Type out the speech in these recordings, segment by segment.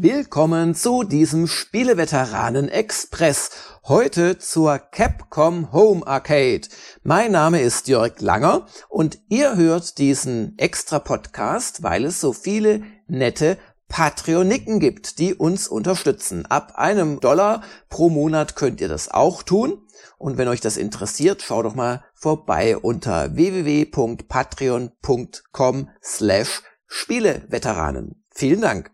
Willkommen zu diesem Spieleveteranen Express. Heute zur Capcom Home Arcade. Mein Name ist Jörg Langer und ihr hört diesen extra Podcast, weil es so viele nette Patreoniken gibt, die uns unterstützen. Ab einem Dollar pro Monat könnt ihr das auch tun. Und wenn euch das interessiert, schaut doch mal vorbei unter www.patreon.com slash Spieleveteranen. Vielen Dank.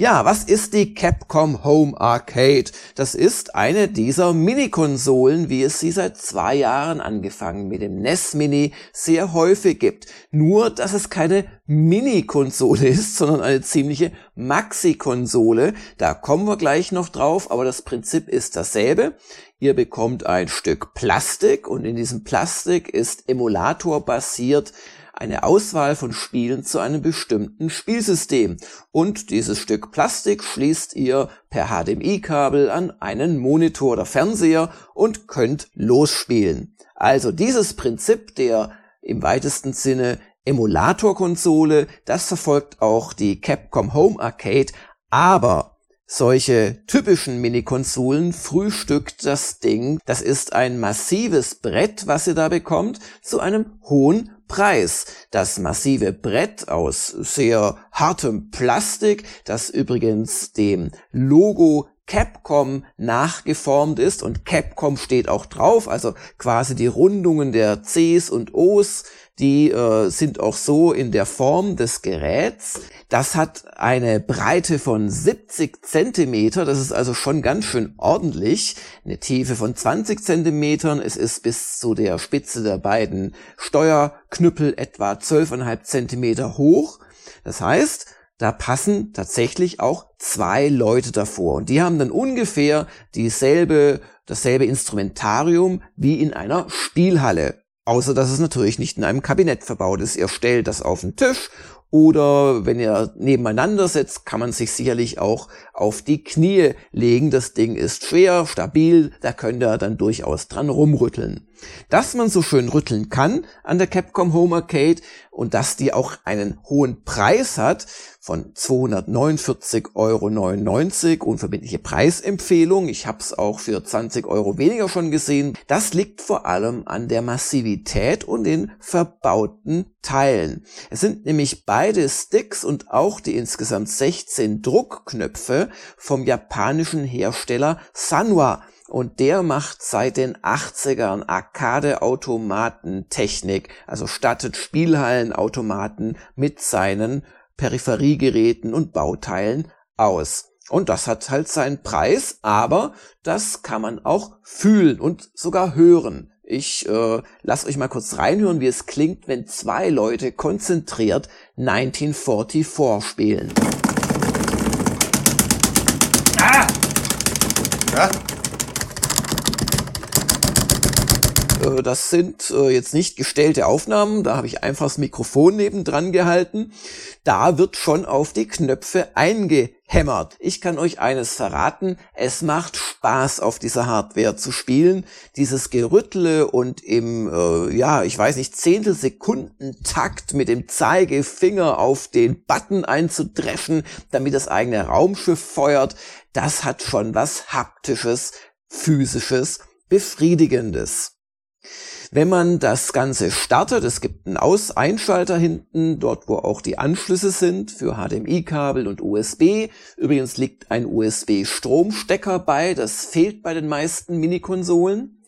Ja, was ist die Capcom Home Arcade? Das ist eine dieser Mini-Konsolen, wie es sie seit zwei Jahren angefangen mit dem NES Mini sehr häufig gibt. Nur, dass es keine Mini-Konsole ist, sondern eine ziemliche Maxi-Konsole. Da kommen wir gleich noch drauf, aber das Prinzip ist dasselbe. Ihr bekommt ein Stück Plastik und in diesem Plastik ist Emulator basiert eine Auswahl von Spielen zu einem bestimmten Spielsystem und dieses Stück Plastik schließt ihr per HDMI-Kabel an einen Monitor oder Fernseher und könnt losspielen. Also dieses Prinzip der im weitesten Sinne Emulator-Konsole, das verfolgt auch die Capcom Home Arcade, aber solche typischen Mini-Konsolen frühstückt das Ding. Das ist ein massives Brett, was ihr da bekommt, zu einem hohen Preis. Das massive Brett aus sehr hartem Plastik, das übrigens dem Logo Capcom nachgeformt ist und Capcom steht auch drauf, also quasi die Rundungen der Cs und Os, die äh, sind auch so in der Form des Geräts. Das hat eine Breite von 70 Zentimeter, das ist also schon ganz schön ordentlich. Eine Tiefe von 20 Zentimetern, es ist bis zu der Spitze der beiden Steuerknüppel etwa 12,5 Zentimeter hoch. Das heißt, da passen tatsächlich auch zwei Leute davor und die haben dann ungefähr dieselbe, dasselbe Instrumentarium wie in einer Spielhalle. Außer dass es natürlich nicht in einem Kabinett verbaut ist. Ihr stellt das auf den Tisch oder wenn ihr nebeneinander setzt, kann man sich sicherlich auch auf die Knie legen. Das Ding ist schwer, stabil, da könnt ihr dann durchaus dran rumrütteln. Dass man so schön rütteln kann an der Capcom Home Arcade und dass die auch einen hohen Preis hat von 249,99 Euro, unverbindliche Preisempfehlung. Ich habe es auch für 20 Euro weniger schon gesehen. Das liegt vor allem an der Massivität und den verbauten Teilen. Es sind nämlich beide Sticks und auch die insgesamt 16 Druckknöpfe vom japanischen Hersteller Sanwa und der macht seit den 80ern Arcade-Automaten-Technik, also stattet Spielhallenautomaten mit seinen Peripheriegeräten und Bauteilen aus. Und das hat halt seinen Preis, aber das kann man auch fühlen und sogar hören. Ich äh, lasse euch mal kurz reinhören, wie es klingt, wenn zwei Leute konzentriert 1944 spielen. Äh, das sind äh, jetzt nicht gestellte Aufnahmen, da habe ich einfach das Mikrofon nebendran gehalten. Da wird schon auf die Knöpfe eingehämmert. Ich kann euch eines verraten, es macht Spaß auf dieser Hardware zu spielen. Dieses Gerüttle und im, äh, ja, ich weiß nicht, Zehntelsekunden-Takt mit dem Zeigefinger auf den Button einzudreschen, damit das eigene Raumschiff feuert, das hat schon was Haptisches, Physisches, Befriedigendes. Wenn man das Ganze startet, es gibt einen Aus Einschalter hinten, dort wo auch die Anschlüsse sind für HDMI-Kabel und USB. Übrigens liegt ein USB-Stromstecker bei, das fehlt bei den meisten Minikonsolen.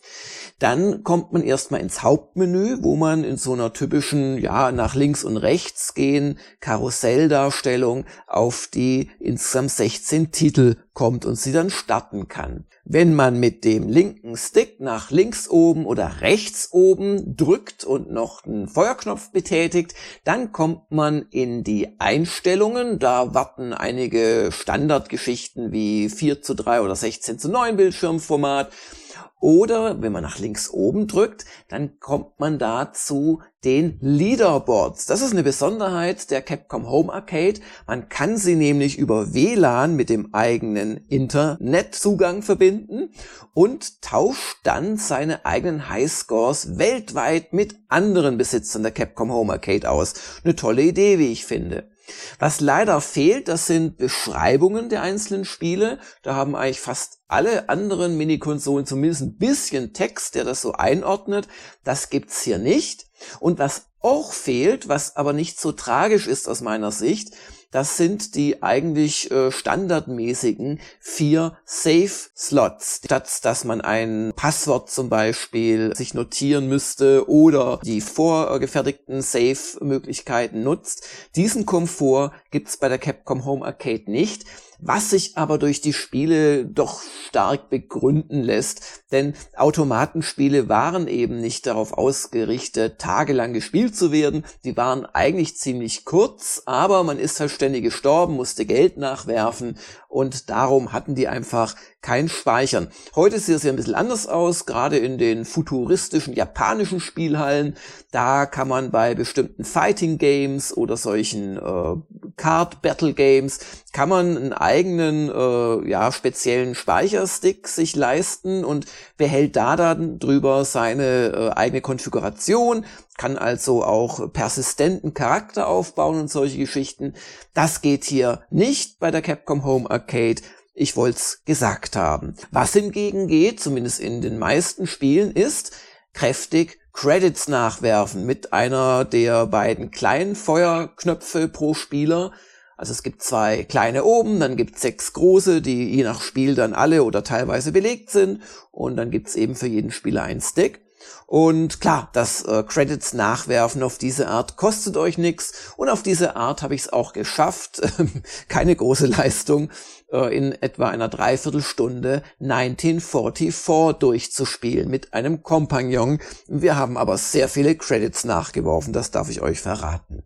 Dann kommt man erstmal ins Hauptmenü, wo man in so einer typischen, ja, nach links und rechts gehen, Karusselldarstellung auf die insgesamt 16 Titel kommt und sie dann starten kann. Wenn man mit dem linken Stick nach links oben oder rechts oben drückt und noch einen Feuerknopf betätigt, dann kommt man in die Einstellungen. Da warten einige Standardgeschichten wie 4 zu 3 oder 16 zu 9 Bildschirmformat. Oder wenn man nach links oben drückt, dann kommt man da zu den Leaderboards. Das ist eine Besonderheit der Capcom Home Arcade. Man kann sie nämlich über WLAN mit dem eigenen Internetzugang verbinden und tauscht dann seine eigenen Highscores weltweit mit anderen Besitzern der Capcom Home Arcade aus. Eine tolle Idee, wie ich finde. Was leider fehlt, das sind Beschreibungen der einzelnen Spiele. Da haben eigentlich fast alle anderen Minikonsolen zumindest ein bisschen Text, der das so einordnet. Das gibt's hier nicht. Und was auch fehlt, was aber nicht so tragisch ist aus meiner Sicht, das sind die eigentlich äh, standardmäßigen vier Safe-Slots. Statt dass man ein Passwort zum Beispiel sich notieren müsste oder die vorgefertigten Safe-Möglichkeiten nutzt. Diesen Komfort gibt's bei der Capcom Home Arcade nicht was sich aber durch die Spiele doch stark begründen lässt. Denn Automatenspiele waren eben nicht darauf ausgerichtet, tagelang gespielt zu werden. Die waren eigentlich ziemlich kurz, aber man ist halt ständig gestorben, musste Geld nachwerfen und darum hatten die einfach kein Speichern. Heute sieht es ja ein bisschen anders aus, gerade in den futuristischen japanischen Spielhallen. Da kann man bei bestimmten Fighting Games oder solchen äh, Card Battle Games kann man einen eigenen äh, ja speziellen Speicherstick sich leisten und behält da dann drüber seine äh, eigene Konfiguration, kann also auch persistenten Charakter aufbauen und solche Geschichten. Das geht hier nicht bei der Capcom Home Arcade. Ich wollte es gesagt haben. Was hingegen geht, zumindest in den meisten Spielen, ist kräftig Credits nachwerfen mit einer der beiden kleinen Feuerknöpfe pro Spieler. Also es gibt zwei kleine oben, dann gibt es sechs große, die je nach Spiel dann alle oder teilweise belegt sind. Und dann gibt es eben für jeden Spieler ein Stick. Und klar, das äh, Credits nachwerfen auf diese Art kostet euch nichts und auf diese Art habe ich es auch geschafft, keine große Leistung, äh, in etwa einer Dreiviertelstunde 1944 durchzuspielen mit einem Kompagnon. Wir haben aber sehr viele Credits nachgeworfen, das darf ich euch verraten.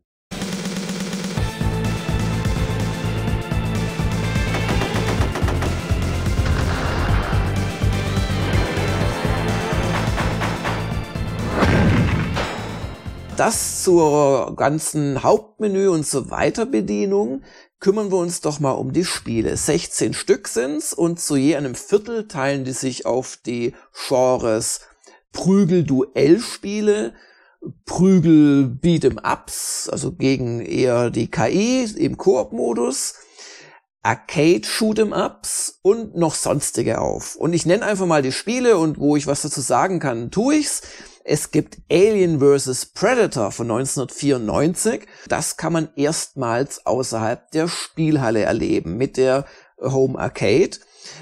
Das zur ganzen Hauptmenü und zur Weiterbedienung kümmern wir uns doch mal um die Spiele. 16 Stück sind's und zu je einem Viertel teilen die sich auf die Genres Prügel-Duell-Spiele, Prügel-Beat'em-Ups, also gegen eher die KI im Koop-Modus, Arcade-Shoot'em-Ups und noch sonstige auf. Und ich nenne einfach mal die Spiele und wo ich was dazu sagen kann, tue ich's. Es gibt Alien vs. Predator von 1994. Das kann man erstmals außerhalb der Spielhalle erleben mit der Home Arcade.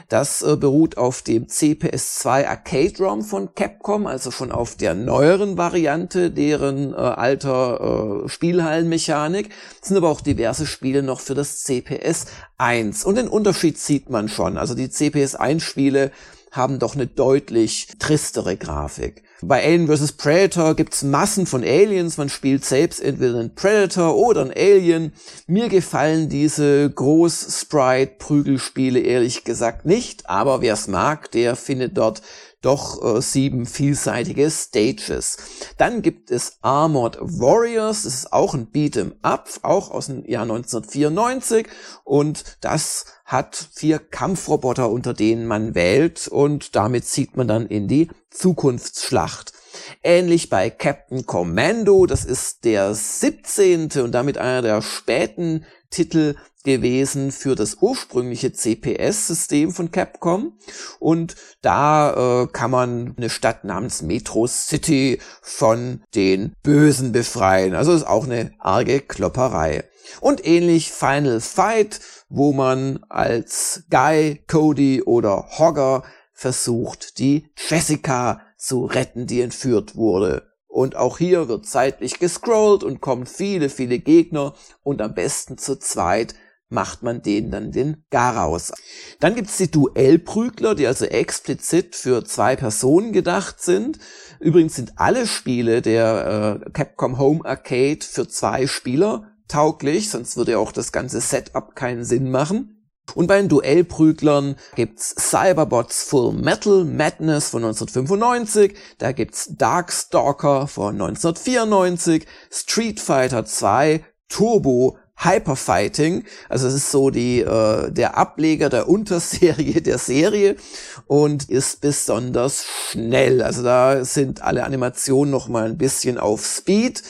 Das äh, beruht auf dem CPS2 Arcade ROM von Capcom, also schon auf der neueren Variante deren äh, alter äh, Spielhallenmechanik. Es sind aber auch diverse Spiele noch für das CPS 1. Und den Unterschied sieht man schon. Also die CPS 1 Spiele haben doch eine deutlich tristere Grafik. Bei Alien vs. Predator gibt's Massen von Aliens, man spielt selbst entweder einen Predator oder einen Alien. Mir gefallen diese Groß-Sprite-Prügelspiele ehrlich gesagt nicht, aber wer's mag, der findet dort doch äh, sieben vielseitige Stages. Dann gibt es Armored Warriors, das ist auch ein Beat'em Up, auch aus dem Jahr 1994 und das hat vier Kampfroboter, unter denen man wählt und damit zieht man dann in die Zukunftsschlacht. Ähnlich bei Captain Commando, das ist der 17. und damit einer der späten Titel gewesen für das ursprüngliche CPS-System von Capcom. Und da äh, kann man eine Stadt namens Metro City von den Bösen befreien. Also ist auch eine arge Klopperei. Und ähnlich Final Fight, wo man als Guy, Cody oder Hogger versucht, die Jessica zu retten, die entführt wurde. Und auch hier wird zeitlich gescrollt und kommen viele, viele Gegner und am besten zu zweit macht man denen dann den Garaus. Dann gibt's die Duellprügler, die also explizit für zwei Personen gedacht sind. Übrigens sind alle Spiele der äh, Capcom Home Arcade für zwei Spieler tauglich, sonst würde auch das ganze Setup keinen Sinn machen. Und bei den Duellprüglern gibt's Cyberbots Full Metal Madness von 1995, da gibt's Darkstalker von 1994, Street Fighter 2 Turbo Hyperfighting, also es ist so die äh, der Ableger der Unterserie der Serie und ist besonders schnell. Also da sind alle Animationen noch mal ein bisschen auf Speed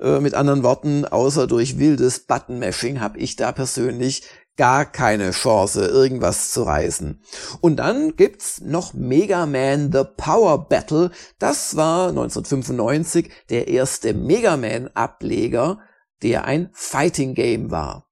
Äh, mit anderen Worten, außer durch wildes Button-Mashing habe ich da persönlich gar keine Chance, irgendwas zu reißen. Und dann gibt's noch Mega Man The Power Battle. Das war 1995 der erste Mega Man Ableger, der ein Fighting Game war.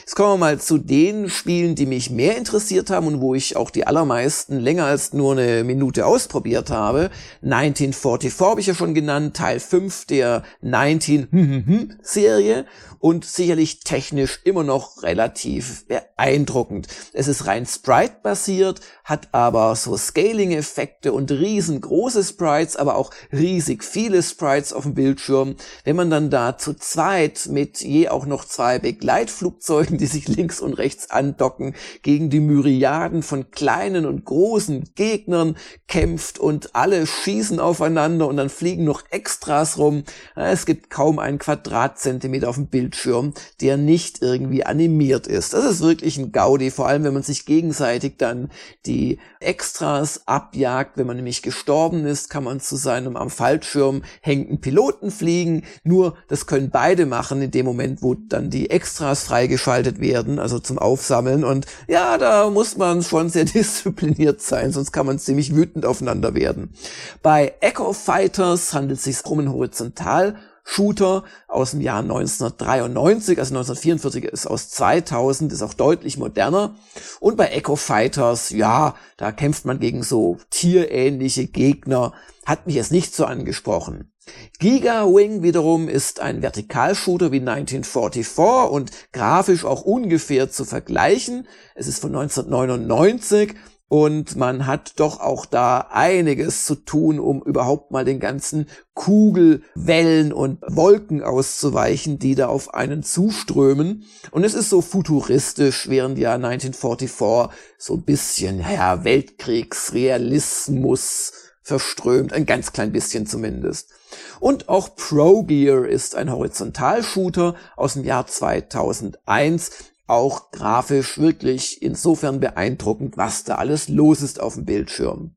Jetzt kommen wir mal zu den Spielen, die mich mehr interessiert haben und wo ich auch die allermeisten länger als nur eine Minute ausprobiert habe. 1944 habe ich ja schon genannt, Teil 5 der 19 Serie und sicherlich technisch immer noch relativ beeindruckend. Es ist rein Sprite-basiert, hat aber so Scaling-Effekte und riesengroße Sprites, aber auch riesig viele Sprites auf dem Bildschirm. Wenn man dann da zu zweit mit je auch noch zwei Begleitflugzeugen, die sich links und rechts andocken, gegen die Myriaden von kleinen und großen Gegnern kämpft und alle schießen aufeinander und dann fliegen noch Extras rum. Es gibt kaum einen Quadratzentimeter auf dem Bildschirm Bildschirm, der nicht irgendwie animiert ist. Das ist wirklich ein Gaudi, vor allem wenn man sich gegenseitig dann die Extras abjagt. Wenn man nämlich gestorben ist, kann man zu seinem am Fallschirm hängenden Piloten fliegen. Nur das können beide machen in dem Moment, wo dann die Extras freigeschaltet werden, also zum Aufsammeln. Und ja, da muss man schon sehr diszipliniert sein, sonst kann man ziemlich wütend aufeinander werden. Bei Echo Fighters handelt es sich um ein horizontal Shooter aus dem Jahr 1993, also 1944 ist aus 2000, ist auch deutlich moderner. Und bei Echo Fighters, ja, da kämpft man gegen so tierähnliche Gegner, hat mich jetzt nicht so angesprochen. Giga Wing wiederum ist ein Vertikalshooter wie 1944 und grafisch auch ungefähr zu vergleichen. Es ist von 1999 und man hat doch auch da einiges zu tun, um überhaupt mal den ganzen Kugelwellen und Wolken auszuweichen, die da auf einen zuströmen. Und es ist so futuristisch, während ja 1944 so ein bisschen, ja, Weltkriegsrealismus verströmt, ein ganz klein bisschen zumindest. Und auch Pro Gear ist ein Horizontalshooter aus dem Jahr 2001, auch grafisch wirklich insofern beeindruckend, was da alles los ist auf dem Bildschirm.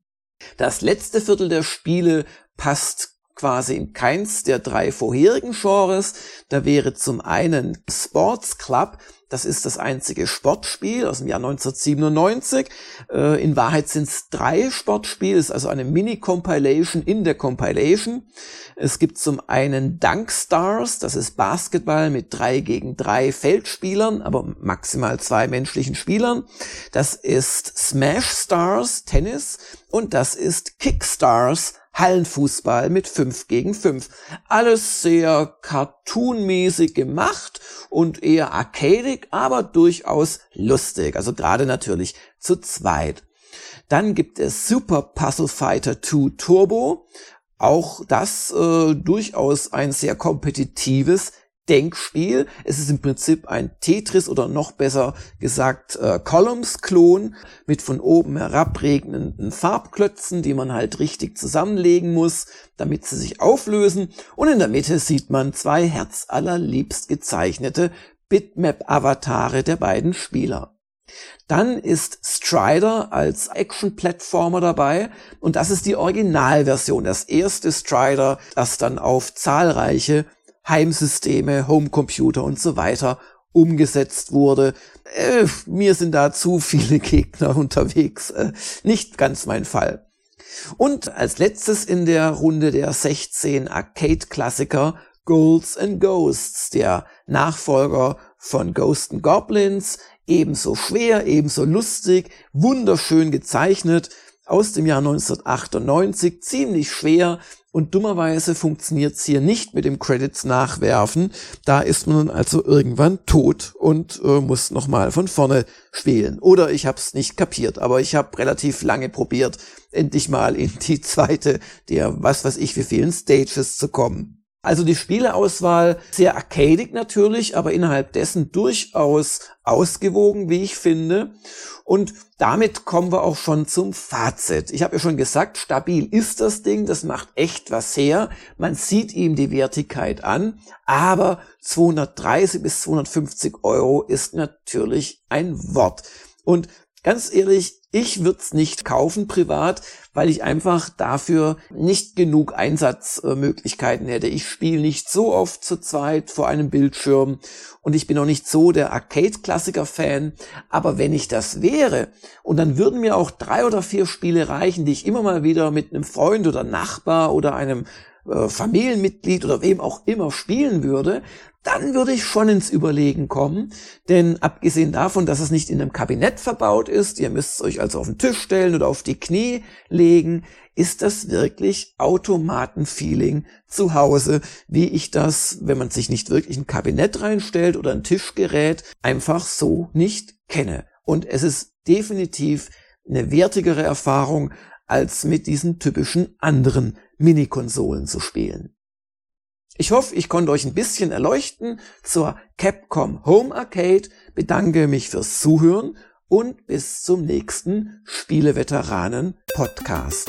Das letzte Viertel der Spiele passt quasi in keins der drei vorherigen Genres. Da wäre zum einen Sports Club, das ist das einzige Sportspiel aus dem Jahr 1997. Äh, in Wahrheit sind es drei Sportspiele, ist also eine Mini-Compilation in der Compilation. Es gibt zum einen Dunk Stars, das ist Basketball mit drei gegen drei Feldspielern, aber maximal zwei menschlichen Spielern. Das ist Smash Stars, Tennis. Und das ist Kick Stars, Hallenfußball mit 5 gegen 5. Alles sehr cartoonmäßig gemacht und eher arcadig, aber durchaus lustig. Also gerade natürlich zu zweit. Dann gibt es Super Puzzle Fighter 2 Turbo. Auch das äh, durchaus ein sehr kompetitives Denkspiel. Es ist im Prinzip ein Tetris oder noch besser gesagt äh, Columns-Klon mit von oben herabregnenden Farbklötzen, die man halt richtig zusammenlegen muss, damit sie sich auflösen. Und in der Mitte sieht man zwei herzallerliebst gezeichnete Bitmap-Avatare der beiden Spieler. Dann ist Strider als Action-Plattformer dabei und das ist die Originalversion, das erste Strider, das dann auf zahlreiche Heimsysteme, Homecomputer und so weiter umgesetzt wurde. Äh, mir sind da zu viele Gegner unterwegs. Äh, nicht ganz mein Fall. Und als letztes in der Runde der 16 Arcade-Klassiker Ghouls and Ghosts, der Nachfolger von Ghost and Goblins, ebenso schwer, ebenso lustig, wunderschön gezeichnet, aus dem Jahr 1998, ziemlich schwer, und dummerweise funktioniert's hier nicht mit dem Credits nachwerfen. Da ist man also irgendwann tot und äh, muss nochmal von vorne spielen. Oder ich hab's nicht kapiert, aber ich habe relativ lange probiert, endlich mal in die zweite der was weiß ich wie vielen Stages zu kommen. Also die Spieleauswahl sehr arcadig natürlich, aber innerhalb dessen durchaus ausgewogen, wie ich finde. Und damit kommen wir auch schon zum Fazit. Ich habe ja schon gesagt, stabil ist das Ding, das macht echt was her. Man sieht ihm die Wertigkeit an, aber 230 bis 250 Euro ist natürlich ein Wort. Und Ganz ehrlich, ich würde es nicht kaufen privat, weil ich einfach dafür nicht genug Einsatzmöglichkeiten hätte. Ich spiele nicht so oft zu zweit vor einem Bildschirm und ich bin auch nicht so der Arcade-Klassiker-Fan. Aber wenn ich das wäre und dann würden mir auch drei oder vier Spiele reichen, die ich immer mal wieder mit einem Freund oder Nachbar oder einem äh, Familienmitglied oder wem auch immer spielen würde, dann würde ich schon ins Überlegen kommen. Denn abgesehen davon, dass es nicht in einem Kabinett verbaut ist, ihr müsst es euch also auf den Tisch stellen oder auf die Knie legen, ist das wirklich Automatenfeeling zu Hause, wie ich das, wenn man sich nicht wirklich ein Kabinett reinstellt oder ein Tischgerät, einfach so nicht kenne. Und es ist definitiv eine wertigere Erfahrung, als mit diesen typischen anderen Minikonsolen zu spielen. Ich hoffe, ich konnte euch ein bisschen erleuchten zur Capcom Home Arcade, bedanke mich fürs Zuhören und bis zum nächsten Spieleveteranen Podcast.